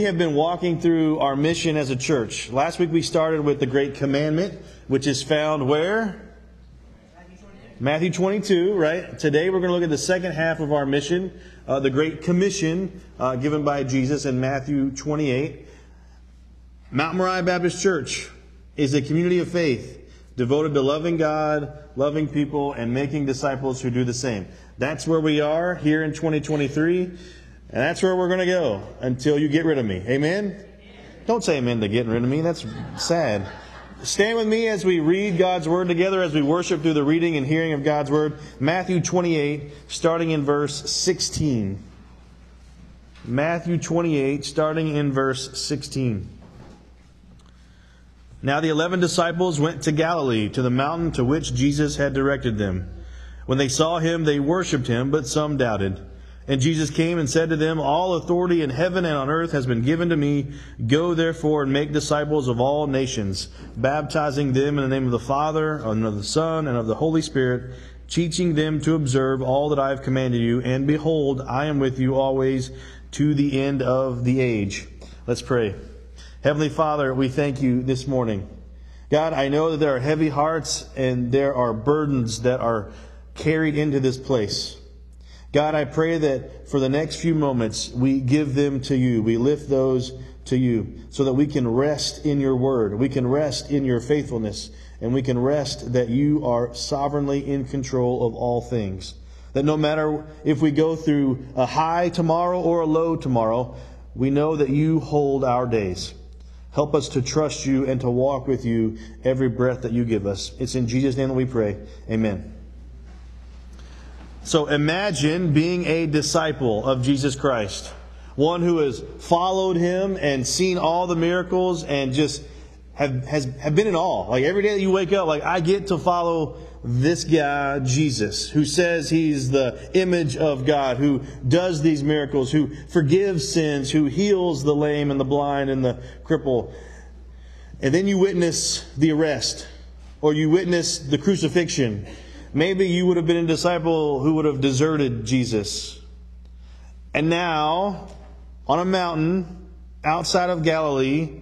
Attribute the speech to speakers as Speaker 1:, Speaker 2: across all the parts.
Speaker 1: We have been walking through our mission as a church. Last week we started with the Great Commandment, which is found where? Matthew 22, right? Today we're going to look at the second half of our mission, uh, the Great Commission uh, given by Jesus in Matthew 28. Mount Moriah Baptist Church is a community of faith devoted to loving God, loving people, and making disciples who do the same. That's where we are here in 2023, and that's where we're going to go until you get rid of me. Amen? Don't say amen to getting rid of me. That's sad. Stand with me as we read God's Word together, as we worship through the reading and hearing of God's Word. Matthew 28, starting in verse 16. Matthew 28, starting in verse 16. Now the eleven disciples went to Galilee, to the mountain to which Jesus had directed them. When they saw him, they worshipped him, but some doubted. And Jesus came and said to them, All authority in heaven and on earth has been given to me. Go therefore and make disciples of all nations, baptizing them in the name of the Father, and of the Son, and of the Holy Spirit, teaching them to observe all that I have commanded you. And behold, I am with you always to the end of the age. Let's pray. Heavenly Father, we thank you this morning. God, I know that there are heavy hearts and there are burdens that are carried into this place. God, I pray that for the next few moments we give them to you. We lift those to you so that we can rest in your word. We can rest in your faithfulness and we can rest that you are sovereignly in control of all things. That no matter if we go through a high tomorrow or a low tomorrow, we know that you hold our days. Help us to trust you and to walk with you every breath that you give us. It's in Jesus' name that we pray. Amen. So imagine being a disciple of Jesus Christ, one who has followed him and seen all the miracles and just have, has, have been in awe. Like every day that you wake up, like I get to follow this guy, Jesus, who says he's the image of God, who does these miracles, who forgives sins, who heals the lame and the blind and the cripple. And then you witness the arrest, or you witness the crucifixion. Maybe you would have been a disciple who would have deserted Jesus. And now, on a mountain outside of Galilee,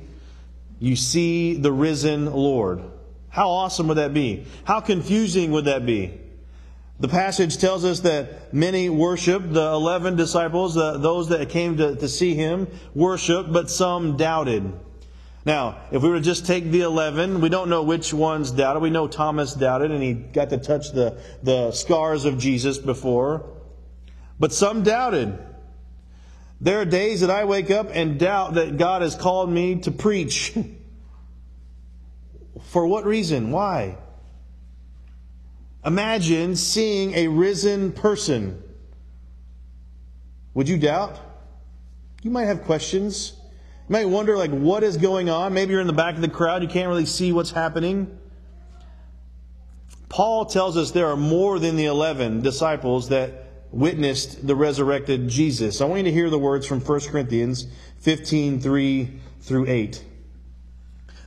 Speaker 1: you see the risen Lord. How awesome would that be? How confusing would that be? The passage tells us that many worshiped, the 11 disciples, uh, those that came to, to see him, worshiped, but some doubted. Now, if we were to just take the 11, we don't know which ones doubted. We know Thomas doubted, and he got to touch the, the scars of Jesus before. But some doubted. There are days that I wake up and doubt that God has called me to preach. For what reason? Why? Imagine seeing a risen person. Would you doubt? You might have questions. You might wonder, like, what is going on? Maybe you're in the back of the crowd, you can't really see what's happening. Paul tells us there are more than the 11 disciples that witnessed the resurrected Jesus. I want you to hear the words from 1 Corinthians 15 3 through 8.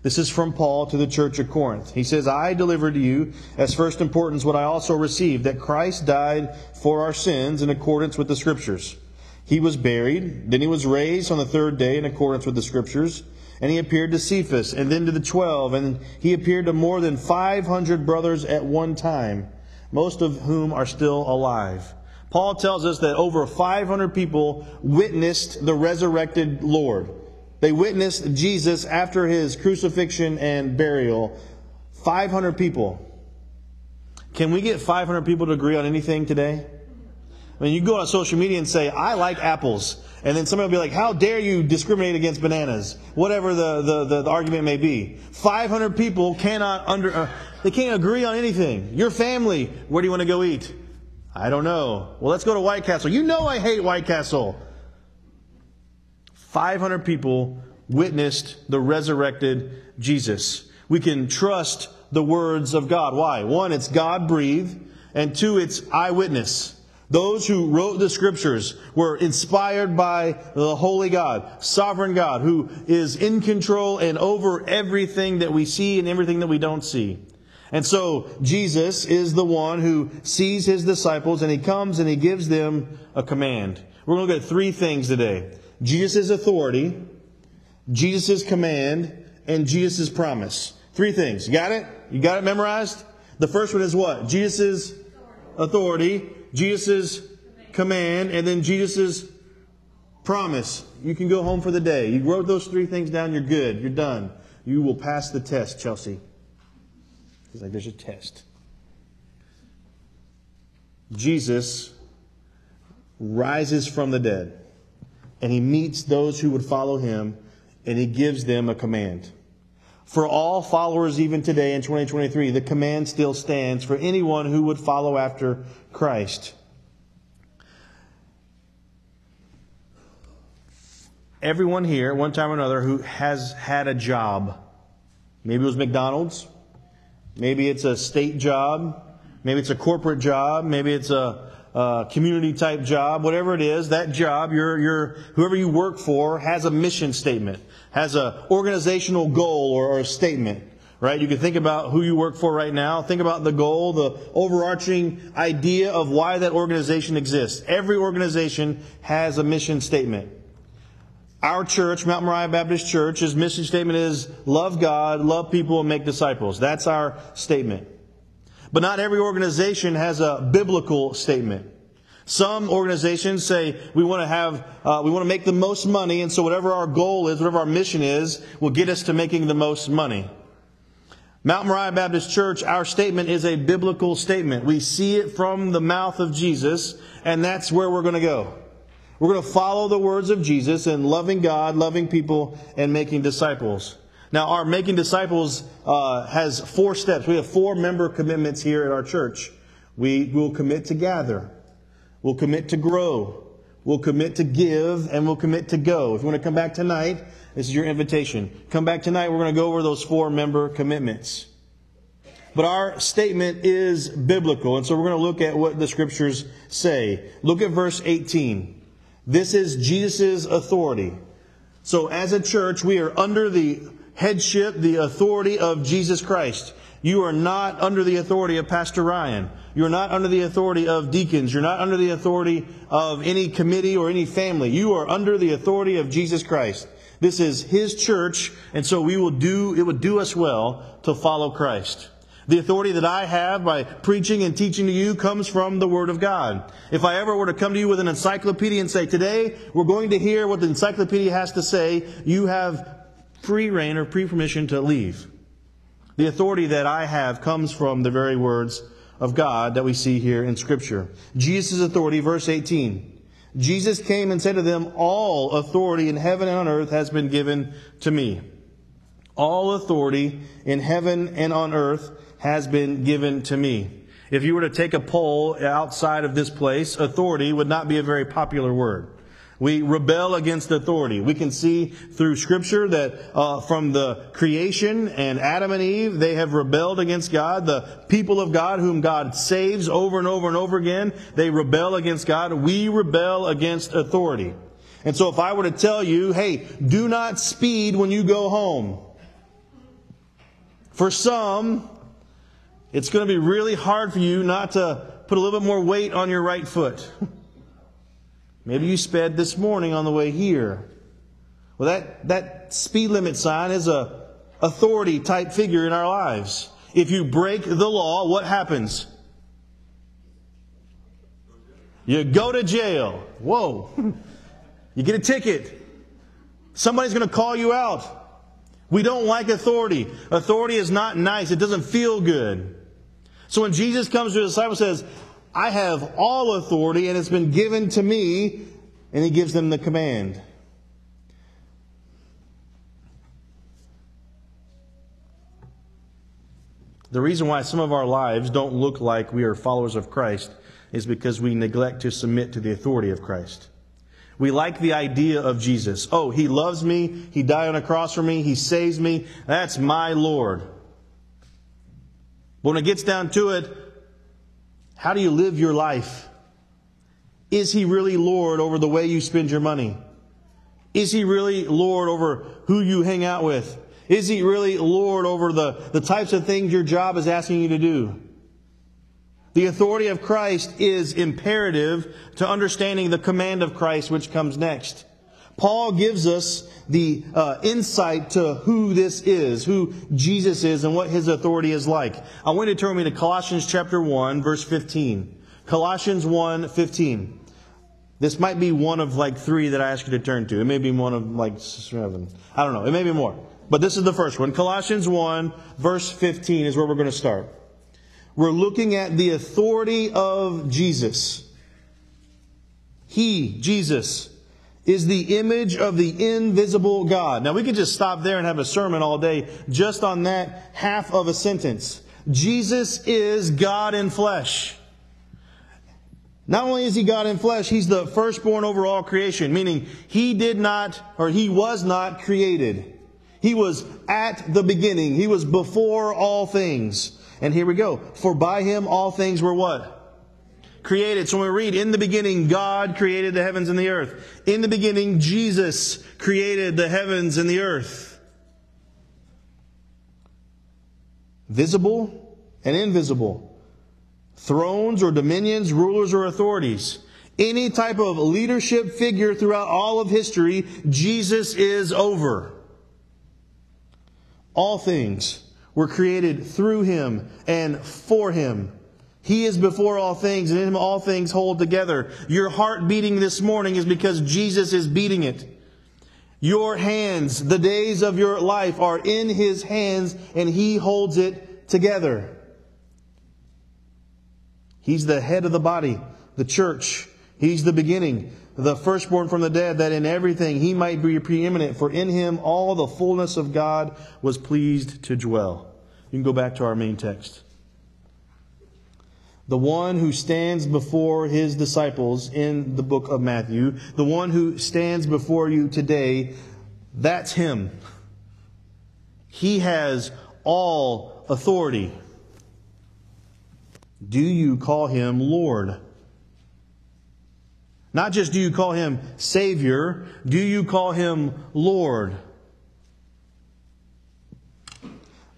Speaker 1: This is from Paul to the church of Corinth. He says, I delivered to you as first importance what I also received, that Christ died for our sins in accordance with the Scriptures. He was buried, then he was raised on the third day in accordance with the Scriptures, and he appeared to Cephas, and then to the twelve, and he appeared to more than 500 brothers at one time, most of whom are still alive. Paul tells us that over 500 people witnessed the resurrected Lord. They witnessed Jesus after his crucifixion and burial. 500 people. Can we get 500 people to agree on anything today? I mean, you go on social media and say, I like apples. And then somebody will be like, how dare you discriminate against bananas? Whatever the, the, the, the argument may be. 500 people cannot under, uh, they can't agree on anything. Your family, where do you want to go eat? I don't know. Well, let's go to White Castle. You know I hate White Castle. 500 people witnessed the resurrected Jesus. We can trust the words of God. Why? One, it's God breathed, and two, it's eyewitness. Those who wrote the scriptures were inspired by the holy God, sovereign God, who is in control and over everything that we see and everything that we don't see. And so Jesus is the one who sees his disciples and he comes and he gives them a command. We're going to look at three things today. Jesus' authority, Jesus' command, and Jesus' promise. Three things. You got it? You got it memorized? The first one is what? Jesus' authority, Jesus' command, and then Jesus' promise. You can go home for the day. You wrote those three things down, you're good. You're done. You will pass the test, Chelsea. He's like, there's a test. Jesus rises from the dead and he meets those who would follow him and he gives them a command. For all followers, even today in 2023, the command still stands for anyone who would follow after Christ. Everyone here, one time or another, who has had a job, maybe it was McDonald's, maybe it's a state job, maybe it's a corporate job, maybe it's a uh, community type job, whatever it is, that job, your, your, whoever you work for has a mission statement, has an organizational goal or, or a statement, right? You can think about who you work for right now. Think about the goal, the overarching idea of why that organization exists. Every organization has a mission statement. Our church, Mount Moriah Baptist Church, mission statement is love God, love people, and make disciples. That's our statement. But not every organization has a biblical statement. Some organizations say we want to have, uh, we want to make the most money, and so whatever our goal is, whatever our mission is, will get us to making the most money. Mount Moriah Baptist Church, our statement is a biblical statement. We see it from the mouth of Jesus, and that's where we're going to go. We're going to follow the words of Jesus in loving God, loving people, and making disciples. Now, our making disciples uh, has four steps. We have four member commitments here at our church. We will commit to gather, we'll commit to grow, we'll commit to give, and we'll commit to go. If you want to come back tonight, this is your invitation. Come back tonight, we're going to go over those four member commitments. But our statement is biblical, and so we're going to look at what the scriptures say. Look at verse 18. This is Jesus' authority. So as a church, we are under the headship, the authority of Jesus Christ. You are not under the authority of Pastor Ryan. You're not under the authority of deacons. You're not under the authority of any committee or any family. You are under the authority of Jesus Christ. This is His church, and so we will do, it would do us well to follow Christ. The authority that I have by preaching and teaching to you comes from the Word of God. If I ever were to come to you with an encyclopedia and say, today we're going to hear what the encyclopedia has to say, you have free reign or free permission to leave. The authority that I have comes from the very words of God that we see here in Scripture. Jesus' authority, verse 18. Jesus came and said to them, All authority in heaven and on earth has been given to me. All authority in heaven and on earth has been given to me. If you were to take a poll outside of this place, authority would not be a very popular word. We rebel against authority. We can see through Scripture that uh, from the creation and Adam and Eve, they have rebelled against God. The people of God, whom God saves over and over and over again, they rebel against God. We rebel against authority. And so if I were to tell you, hey, do not speed when you go home, for some, it's going to be really hard for you not to put a little bit more weight on your right foot. Maybe you sped this morning on the way here. Well, that, that speed limit sign is a authority type figure in our lives. If you break the law, what happens? You go to jail. Whoa. You get a ticket. Somebody's going to call you out. We don't like authority. Authority is not nice. It doesn't feel good. So when Jesus comes to his disciples and says, I have all authority and it's been given to me. And he gives them the command. The reason why some of our lives don't look like we are followers of Christ is because we neglect to submit to the authority of Christ. We like the idea of Jesus. Oh, he loves me. He died on a cross for me. He saves me. That's my Lord. But when it gets down to it, how do you live your life? Is he really Lord over the way you spend your money? Is he really Lord over who you hang out with? Is he really Lord over the, the types of things your job is asking you to do? The authority of Christ is imperative to understanding the command of Christ which comes next. Paul gives us the uh, insight to who this is, who Jesus is, and what his authority is like. I want you to turn me to Colossians chapter 1, verse 15. Colossians 1, 15. This might be one of like three that I ask you to turn to. It may be one of like seven. I don't know. It may be more. But this is the first one. Colossians 1, verse 15 is where we're going to start. We're looking at the authority of Jesus. He, Jesus, is the image of the invisible God. Now we could just stop there and have a sermon all day just on that half of a sentence. Jesus is God in flesh. Not only is he God in flesh, he's the firstborn over all creation, meaning he did not, or he was not created. He was at the beginning. He was before all things. And here we go. For by him all things were what? Created. So when we read, in the beginning, God created the heavens and the earth. In the beginning, Jesus created the heavens and the earth. Visible and invisible. Thrones or dominions, rulers or authorities. Any type of leadership figure throughout all of history, Jesus is over. All things were created through him and for him. He is before all things, and in him all things hold together. Your heart beating this morning is because Jesus is beating it. Your hands, the days of your life are in his hands, and he holds it together. He's the head of the body, the church. He's the beginning, the firstborn from the dead, that in everything he might be preeminent, for in him all the fullness of God was pleased to dwell. You can go back to our main text the one who stands before his disciples in the book of Matthew, the one who stands before you today, that's him. He has all authority. Do you call him Lord? Not just do you call him Savior, do you call him Lord?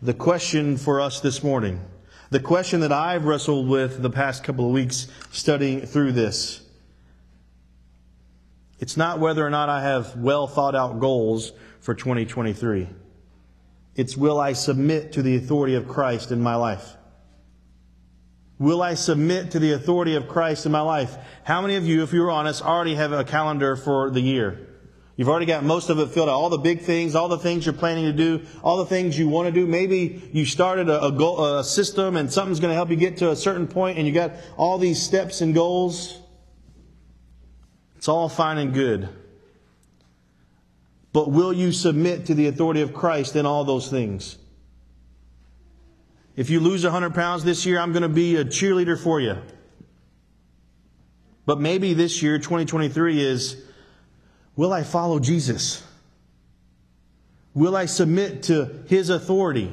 Speaker 1: The question for us this morning the question that I've wrestled with the past couple of weeks studying through this. It's not whether or not I have well thought out goals for 2023. It's will I submit to the authority of Christ in my life? Will I submit to the authority of Christ in my life? How many of you, if you're honest, already have a calendar for the year? You've already got most of it filled out. All the big things, all the things you're planning to do, all the things you want to do. Maybe you started a, a, goal, a system and something's going to help you get to a certain point and you got all these steps and goals. It's all fine and good. But will you submit to the authority of Christ in all those things? If you lose 100 pounds this year, I'm going to be a cheerleader for you. But maybe this year, 2023, is Will I follow Jesus? Will I submit to his authority?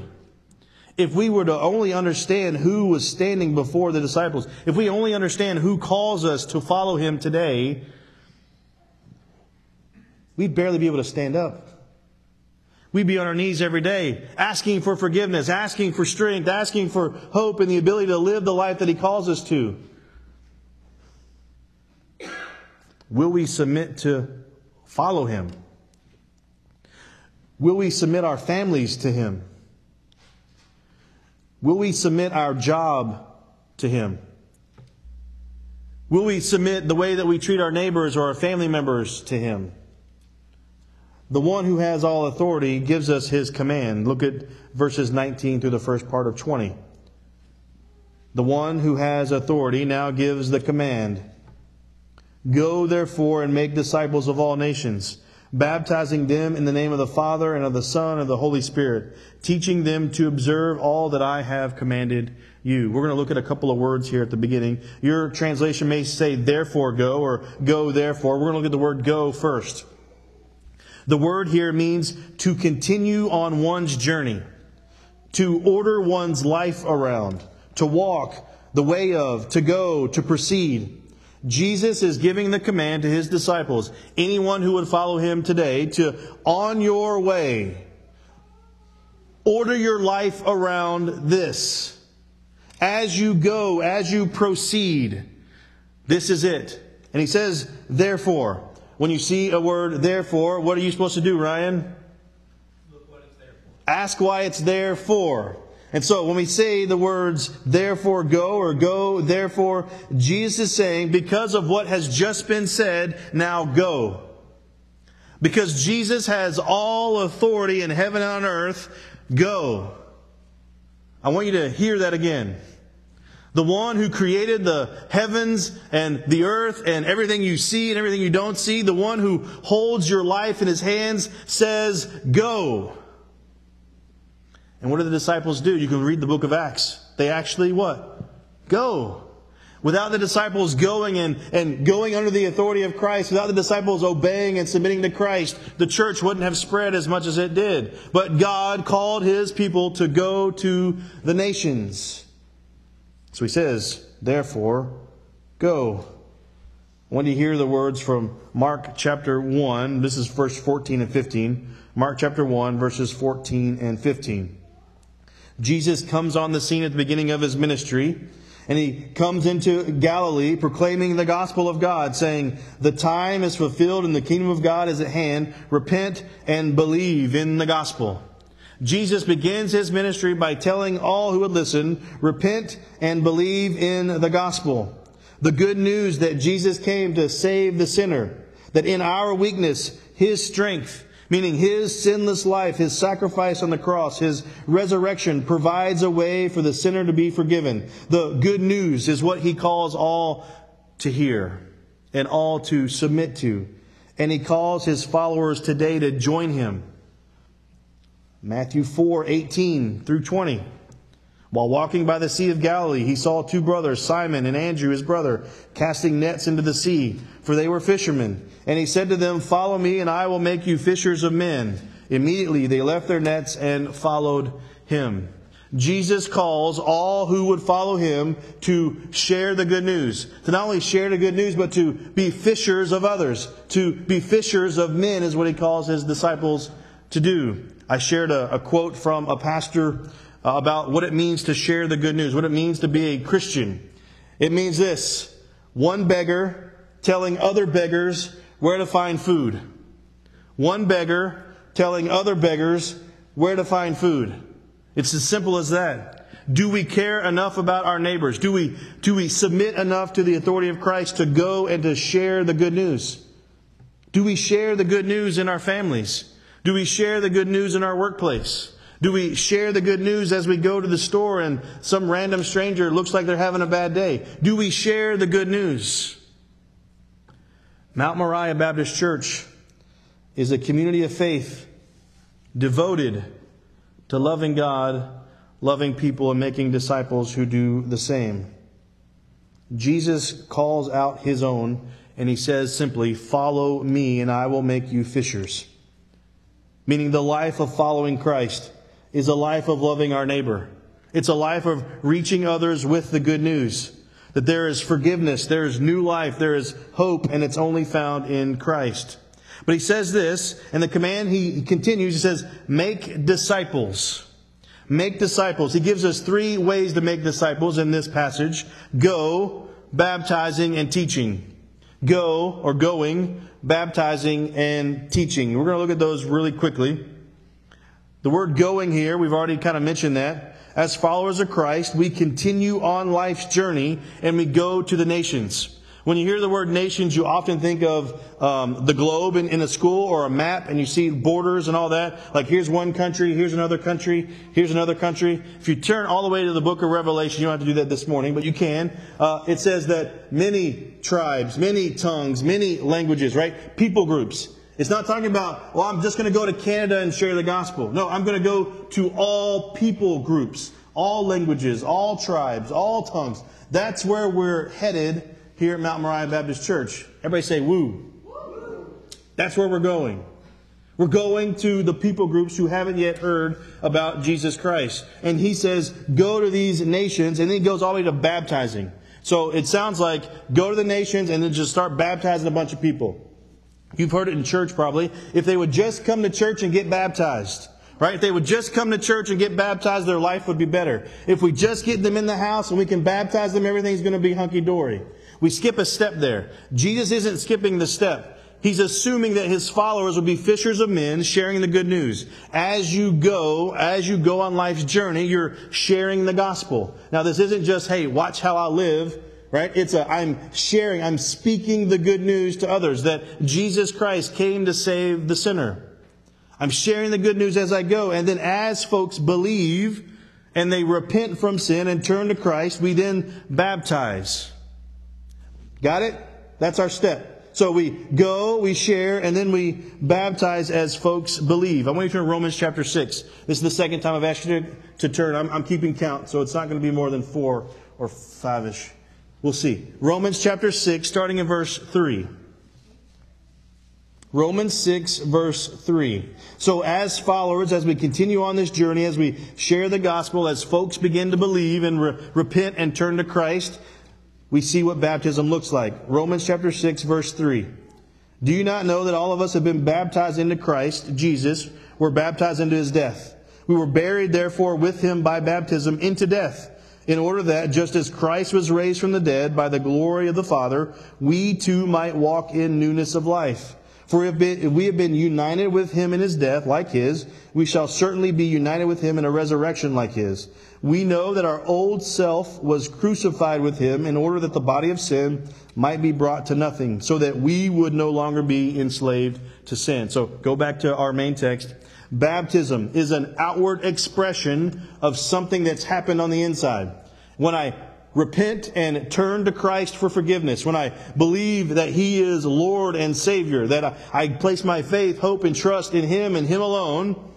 Speaker 1: If we were to only understand who was standing before the disciples, if we only understand who calls us to follow him today, we'd barely be able to stand up. We'd be on our knees every day, asking for forgiveness, asking for strength, asking for hope and the ability to live the life that he calls us to. Will we submit to follow him? Will we submit our families to him? Will we submit our job to him? Will we submit the way that we treat our neighbors or our family members to him? The one who has all authority gives us his command. Look at verses 19 through the first part of 20. The one who has authority now gives the command Go therefore and make disciples of all nations, baptizing them in the name of the Father and of the Son and of the Holy Spirit, teaching them to observe all that I have commanded you. We're going to look at a couple of words here at the beginning. Your translation may say therefore go or go therefore. We're going to look at the word go first. The word here means to continue on one's journey, to order one's life around, to walk the way of, to go, to proceed. Jesus is giving the command to his disciples, anyone who would follow him today, to on your way, order your life around this. As you go, as you proceed, this is it. And he says, therefore, when you see a word therefore, what are you supposed to do, Ryan?
Speaker 2: Look what it's there for.
Speaker 1: Ask why it's there for. And so when we say the words therefore go or go therefore, Jesus is saying because of what has just been said, now go. Because Jesus has all authority in heaven and on earth, go. I want you to hear that again. The one who created the heavens and the earth and everything you see and everything you don't see, the one who holds your life in his hands says, go. And what do the disciples do? You can read the book of Acts. They actually what? Go. Without the disciples going and, and going under the authority of Christ, without the disciples obeying and submitting to Christ, the church wouldn't have spread as much as it did. But God called his people to go to the nations. So he says, therefore, go. When you hear the words from Mark chapter 1, this is verse 14 and 15. Mark chapter 1, verses 14 and 15. Jesus comes on the scene at the beginning of his ministry, and he comes into Galilee proclaiming the gospel of God, saying, The time is fulfilled and the kingdom of God is at hand. Repent and believe in the gospel. Jesus begins his ministry by telling all who would listen, repent and believe in the gospel. The good news that Jesus came to save the sinner, that in our weakness, his strength, meaning his sinless life, his sacrifice on the cross, his resurrection provides a way for the sinner to be forgiven. The good news is what he calls all to hear and all to submit to. And he calls his followers today to join him. Matthew 4 18 through 20. While walking by the Sea of Galilee, he saw two brothers, Simon and Andrew, his brother, casting nets into the sea, for they were fishermen. And he said to them, Follow me, and I will make you fishers of men. Immediately they left their nets and followed him. Jesus calls all who would follow him to share the good news. To not only share the good news, but to be fishers of others. To be fishers of men is what he calls his disciples to do. I shared a, a quote from a pastor uh, about what it means to share the good news, what it means to be a Christian. It means this one beggar telling other beggars where to find food. One beggar telling other beggars where to find food. It's as simple as that. Do we care enough about our neighbors? Do we, do we submit enough to the authority of Christ to go and to share the good news? Do we share the good news in our families? Do we share the good news in our workplace? Do we share the good news as we go to the store and some random stranger looks like they're having a bad day? Do we share the good news? Mount Moriah Baptist Church is a community of faith devoted to loving God, loving people, and making disciples who do the same. Jesus calls out his own and he says simply, Follow me and I will make you fishers meaning the life of following Christ is a life of loving our neighbor. It's a life of reaching others with the good news that there is forgiveness, there is new life, there is hope, and it's only found in Christ. But he says this, and the command he continues, he says, make disciples. Make disciples. He gives us three ways to make disciples in this passage. Go, baptizing, and teaching. Go, or going, baptizing, and teaching. We're going to look at those really quickly. The word going here, we've already kind of mentioned that. As followers of Christ, we continue on life's journey and we go to the nations. When you hear the word nations, you often think of um, the globe in, in, a school or a map, and you see borders and all that. Like here's one country, here's another country, here's another country. If you turn all the way to the book of Revelation, you don't have to do that this morning, but you can. Uh, it says that many tribes, many tongues, many languages, right? People groups. It's not talking about, well, I'm just going to go to Canada and share the gospel. No, I'm going to go to all people groups, all languages, all tribes, all tongues. That's where we're headed here at Mount Moriah Baptist Church. Everybody say woo. That's where we're going. We're going to the people groups who haven't yet heard about Jesus Christ. And he says, go to these nations, and then he goes all the way to baptizing. So it sounds like go to the nations and then just start baptizing a bunch of people. You've heard it in church probably. If they would just come to church and get baptized, right? If they would just come to church and get baptized, their life would be better. If we just get them in the house and we can baptize them, everything's going to be hunky dory. We skip a step there. Jesus isn't skipping the step. He's assuming that his followers will be fishers of men, sharing the good news. As you go, as you go on life's journey, you're sharing the gospel. Now, this isn't just, hey, watch how I live, right? It's a, I'm sharing, I'm speaking the good news to others that Jesus Christ came to save the sinner. I'm sharing the good news as I go. And then as folks believe and they repent from sin and turn to Christ, we then baptize. Got it? That's our step. So we go, we share, and then we baptize as folks believe. I want you to turn to Romans chapter 6. This is the second time I've asked you to, to turn. I'm, I'm keeping count, so it's not going to be more than four or five ish. We'll see. Romans chapter 6, starting in verse 3. Romans 6, verse 3. So, as followers, as we continue on this journey, as we share the gospel, as folks begin to believe and re- repent and turn to Christ, we see what baptism looks like. Romans chapter 6 verse 3. Do you not know that all of us have been baptized into Christ, Jesus, were baptized into his death? We were buried therefore with him by baptism into death, in order that just as Christ was raised from the dead by the glory of the Father, we too might walk in newness of life. For if we have been united with him in his death, like his, we shall certainly be united with him in a resurrection like his. We know that our old self was crucified with him in order that the body of sin might be brought to nothing, so that we would no longer be enslaved to sin. So go back to our main text. Baptism is an outward expression of something that's happened on the inside. When I repent and turn to Christ for forgiveness, when I believe that He is Lord and Savior, that I, I, place my faith, hope, and trust in Him and Him alone,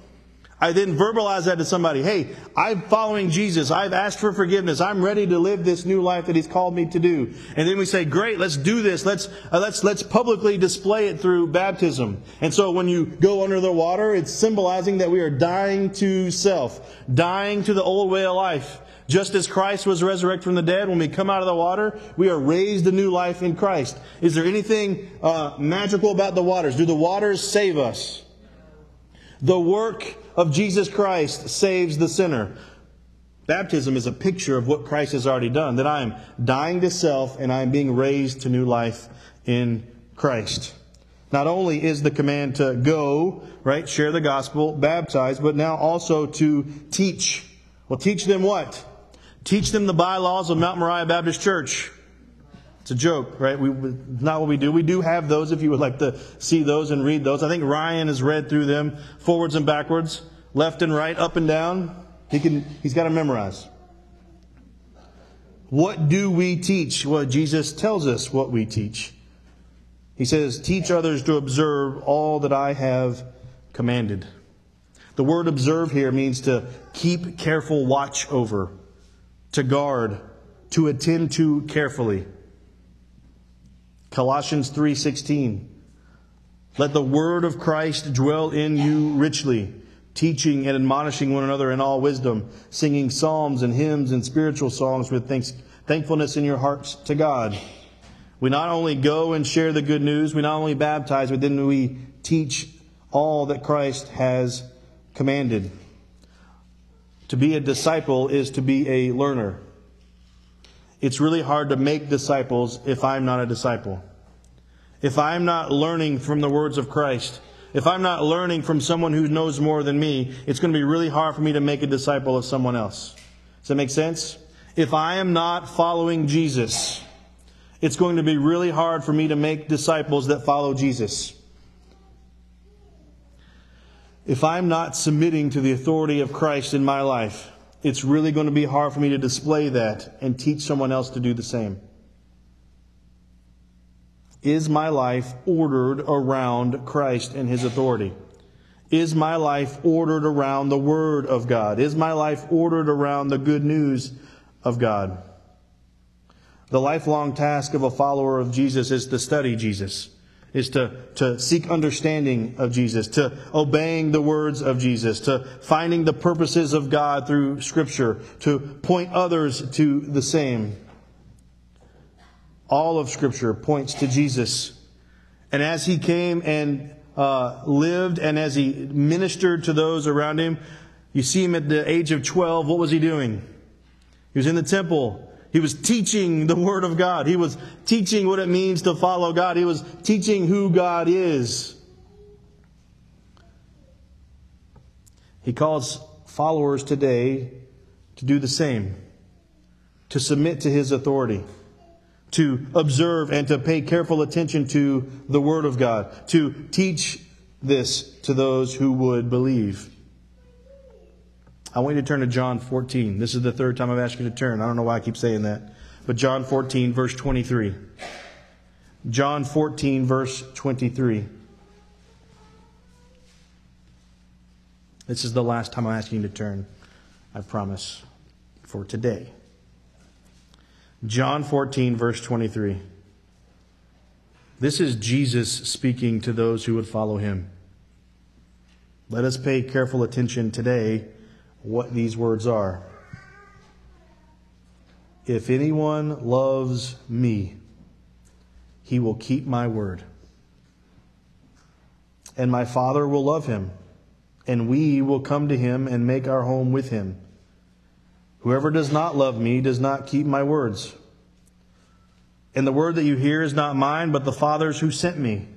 Speaker 1: I then verbalize that to somebody. Hey, I'm following Jesus. I've asked for forgiveness. I'm ready to live this new life that He's called me to do. And then we say, great, let's do this. Let's, uh, let's, let's publicly display it through baptism. And so when you go under the water, it's symbolizing that we are dying to self, dying to the old way of life. Just as Christ was resurrected from the dead, when we come out of the water, we are raised to new life in Christ. Is there anything uh, magical about the waters? Do the waters save us? The work of Jesus Christ saves the sinner. Baptism is a picture of what Christ has already done, that I am dying to self and I am being raised to new life in Christ. Not only is the command to go, right, share the gospel, baptize, but now also to teach. Well, teach them what? Teach them the bylaws of Mount Moriah Baptist Church. It's a joke, right? We, not what we do. We do have those if you would like to see those and read those. I think Ryan has read through them forwards and backwards, left and right, up and down. He can, he's got to memorize. What do we teach? Well, Jesus tells us what we teach. He says, Teach others to observe all that I have commanded. The word observe here means to keep careful watch over to guard, to attend to carefully. Colossians 3:16 Let the word of Christ dwell in you richly, teaching and admonishing one another in all wisdom, singing psalms and hymns and spiritual songs with thanks, thankfulness in your hearts to God. We not only go and share the good news, we not only baptize, but then we teach all that Christ has commanded. To be a disciple is to be a learner. It's really hard to make disciples if I'm not a disciple. If I'm not learning from the words of Christ, if I'm not learning from someone who knows more than me, it's going to be really hard for me to make a disciple of someone else. Does that make sense? If I am not following Jesus, it's going to be really hard for me to make disciples that follow Jesus if I'm not submitting to the authority of Christ in my life, it's really going to be hard for me to display that and teach someone else to do the same. Is my life ordered around Christ and His authority? Is my life ordered around the Word of God? Is my life ordered around the good news of God? The lifelong task of a follower of Jesus is to study Jesus is to, to seek understanding of Jesus, to obeying the words of Jesus, to finding the purposes of God through Scripture, to point others to the same. All of Scripture points to Jesus. And as he came and uh, lived and as he ministered to those around him, you see him at the age of 12. What was he doing? He was in the temple. He was teaching the Word of God. He was teaching what it means to follow God. He was teaching who God is. He calls followers today to do the same, to submit to His authority, to observe and to pay careful attention to the Word of God, to teach this to those who would believe. I want you to turn to John 14. This is the third time I've asked you to turn. I don't know why I keep saying that. But John 14, verse 23. John 14, verse 23. This is the last time I'm asking you to turn, I promise, for today. John 14, verse 23. This is Jesus speaking to those who would follow him. Let us pay careful attention today what these words are. If anyone loves me, he will keep my word. And my Father will love him, and we will come to him and make our home with him. Whoever does not love me does not keep my words. And the word that you hear is not mine, but the Father's who sent me.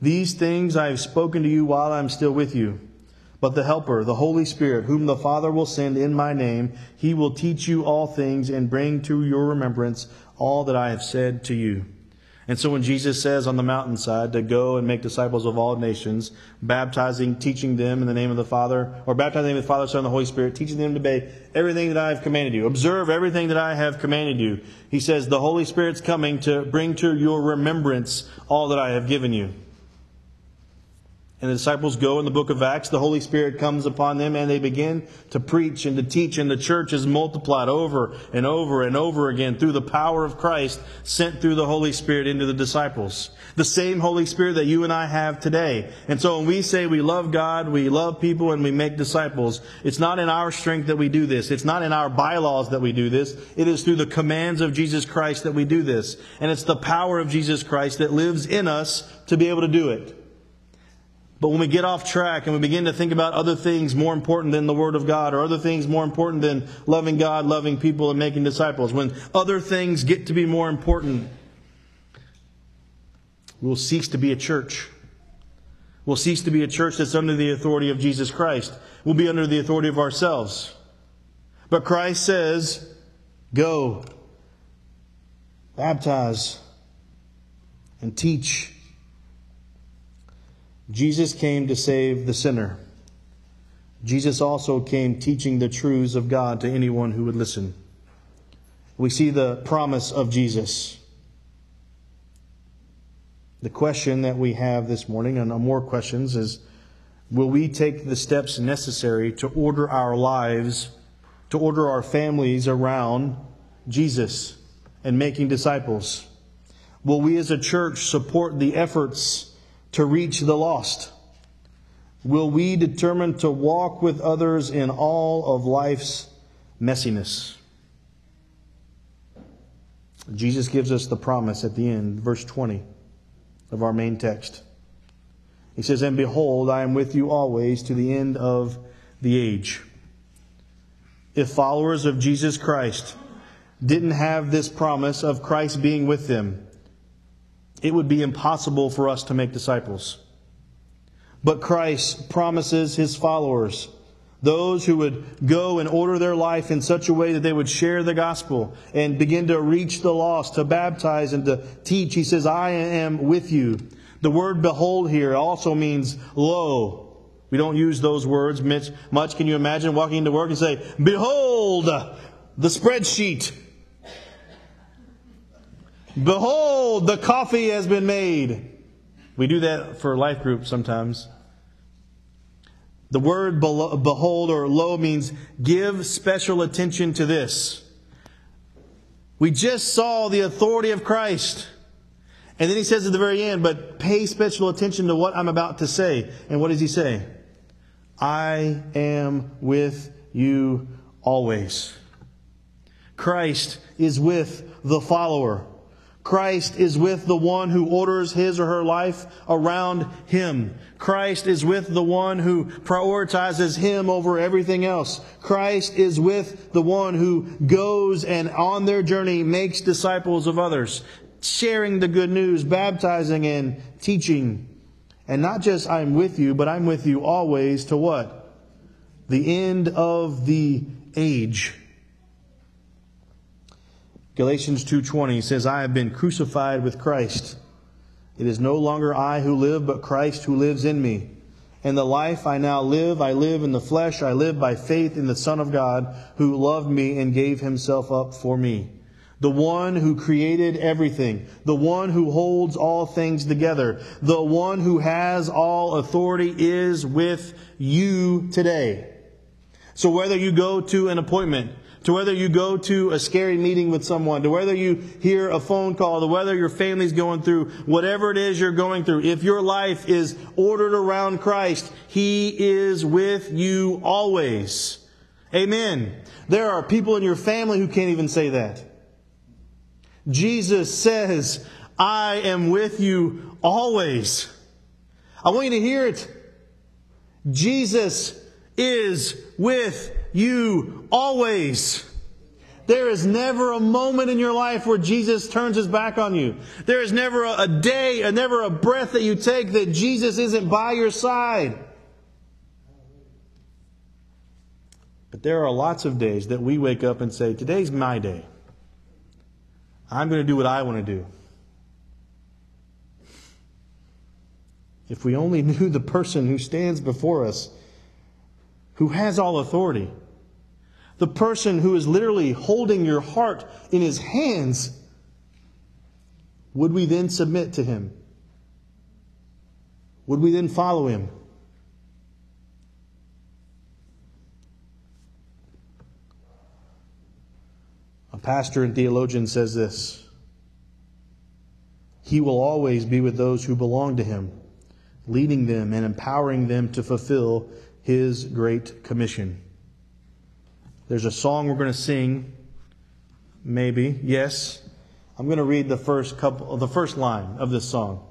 Speaker 1: These things I have spoken to you while I am still with you. But the Helper, the Holy Spirit, whom the Father will send in my name, he will teach you all things and bring to your remembrance all that I have said to you. And so when Jesus says on the mountainside to go and make disciples of all nations, baptizing, teaching them in the name of the Father, or baptizing in the Father, Son, and the Holy Spirit, teaching them to obey everything that I have commanded you. Observe everything that I have commanded you. He says the Holy Spirit's coming to bring to your remembrance all that I have given you. And the disciples go in the book of Acts. The Holy Spirit comes upon them and they begin to preach and to teach. And the church is multiplied over and over and over again through the power of Christ sent through the Holy Spirit into the disciples. The same Holy Spirit that you and I have today. And so when we say we love God, we love people, and we make disciples, it's not in our strength that we do this. It's not in our bylaws that we do this. It is through the commands of Jesus Christ that we do this. And it's the power of Jesus Christ that lives in us to be able to do it. But when we get off track and we begin to think about other things more important than the Word of God or other things more important than loving God, loving people, and making disciples, when other things get to be more important, we'll cease to be a church. We'll cease to be a church that's under the authority of Jesus Christ. We'll be under the authority of ourselves. But Christ says, Go, baptize, and teach Jesus came to save the sinner. Jesus also came teaching the truths of God to anyone who would listen. We see the promise of Jesus. The question that we have this morning, and more questions, is will we take the steps necessary to order our lives, to order our families around Jesus and making disciples? Will we as a church support the efforts to reach the lost? Will we determine to walk with others in all of life's messiness? Jesus gives us the promise at the end, verse 20 of our main text. He says, And behold, I am with you always to the end of the age. If followers of Jesus Christ didn't have this promise of Christ being with them, it would be impossible for us to make disciples. But Christ promises his followers, those who would go and order their life in such a way that they would share the gospel and begin to reach the lost, to baptize and to teach. He says, I am with you. The word behold here also means lo. We don't use those words much. Can you imagine walking into work and say, Behold, the spreadsheet. Behold, the coffee has been made. We do that for life groups sometimes. The word behold or lo means give special attention to this. We just saw the authority of Christ. And then he says at the very end, but pay special attention to what I'm about to say. And what does he say? I am with you always. Christ is with the follower. Christ is with the one who orders his or her life around him. Christ is with the one who prioritizes him over everything else. Christ is with the one who goes and on their journey makes disciples of others, sharing the good news, baptizing and teaching. And not just I'm with you, but I'm with you always to what? The end of the age. Galatians 2:20 says, "I have been crucified with Christ. It is no longer I who live, but Christ who lives in me. And the life I now live, I live in the flesh. I live by faith in the Son of God, who loved me and gave himself up for me." The one who created everything, the one who holds all things together, the one who has all authority is with you today. So whether you go to an appointment, to whether you go to a scary meeting with someone, to whether you hear a phone call, to whether your family's going through, whatever it is you're going through, if your life is ordered around Christ, He is with you always. Amen. There are people in your family who can't even say that. Jesus says, I am with you always. I want you to hear it. Jesus is with you always. There is never a moment in your life where Jesus turns his back on you. There is never a, day, and never a breath that you take that Jesus isn't by your side. But there are lots of days that we wake up and say, Today's my day. I'm going to do what I want to do. If we only knew the person who stands before us, who has all authority, the person who is literally holding your heart in his hands, would we then submit to him? Would we then follow him? A pastor and theologian says this He will always be with those who belong to him, leading them and empowering them to fulfill his great commission. There's a song we're going to sing, maybe, yes. I'm going to read the first couple, the first line of this song.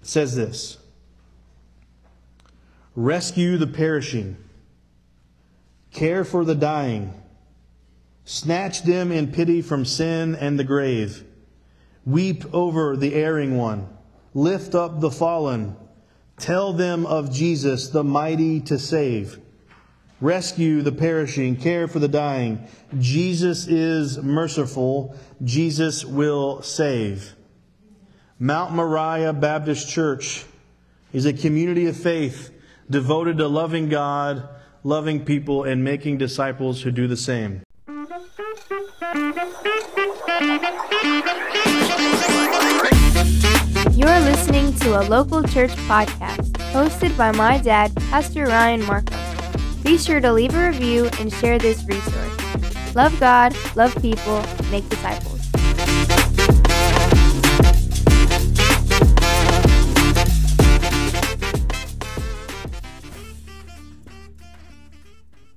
Speaker 1: It says this Rescue the perishing, care for the dying Snatch them in pity from sin and the grave. Weep over the erring one. Lift up the fallen. Tell them of Jesus, the mighty to save. Rescue the perishing, care for the dying. Jesus is merciful. Jesus will save. Mount Moriah Baptist Church is a community of faith devoted to loving God, loving people, and making disciples who do the same.
Speaker 3: You're listening to a local church podcast hosted by my dad, Pastor Ryan Markham. Be sure to leave a review and share this resource. Love God, love people, make disciples.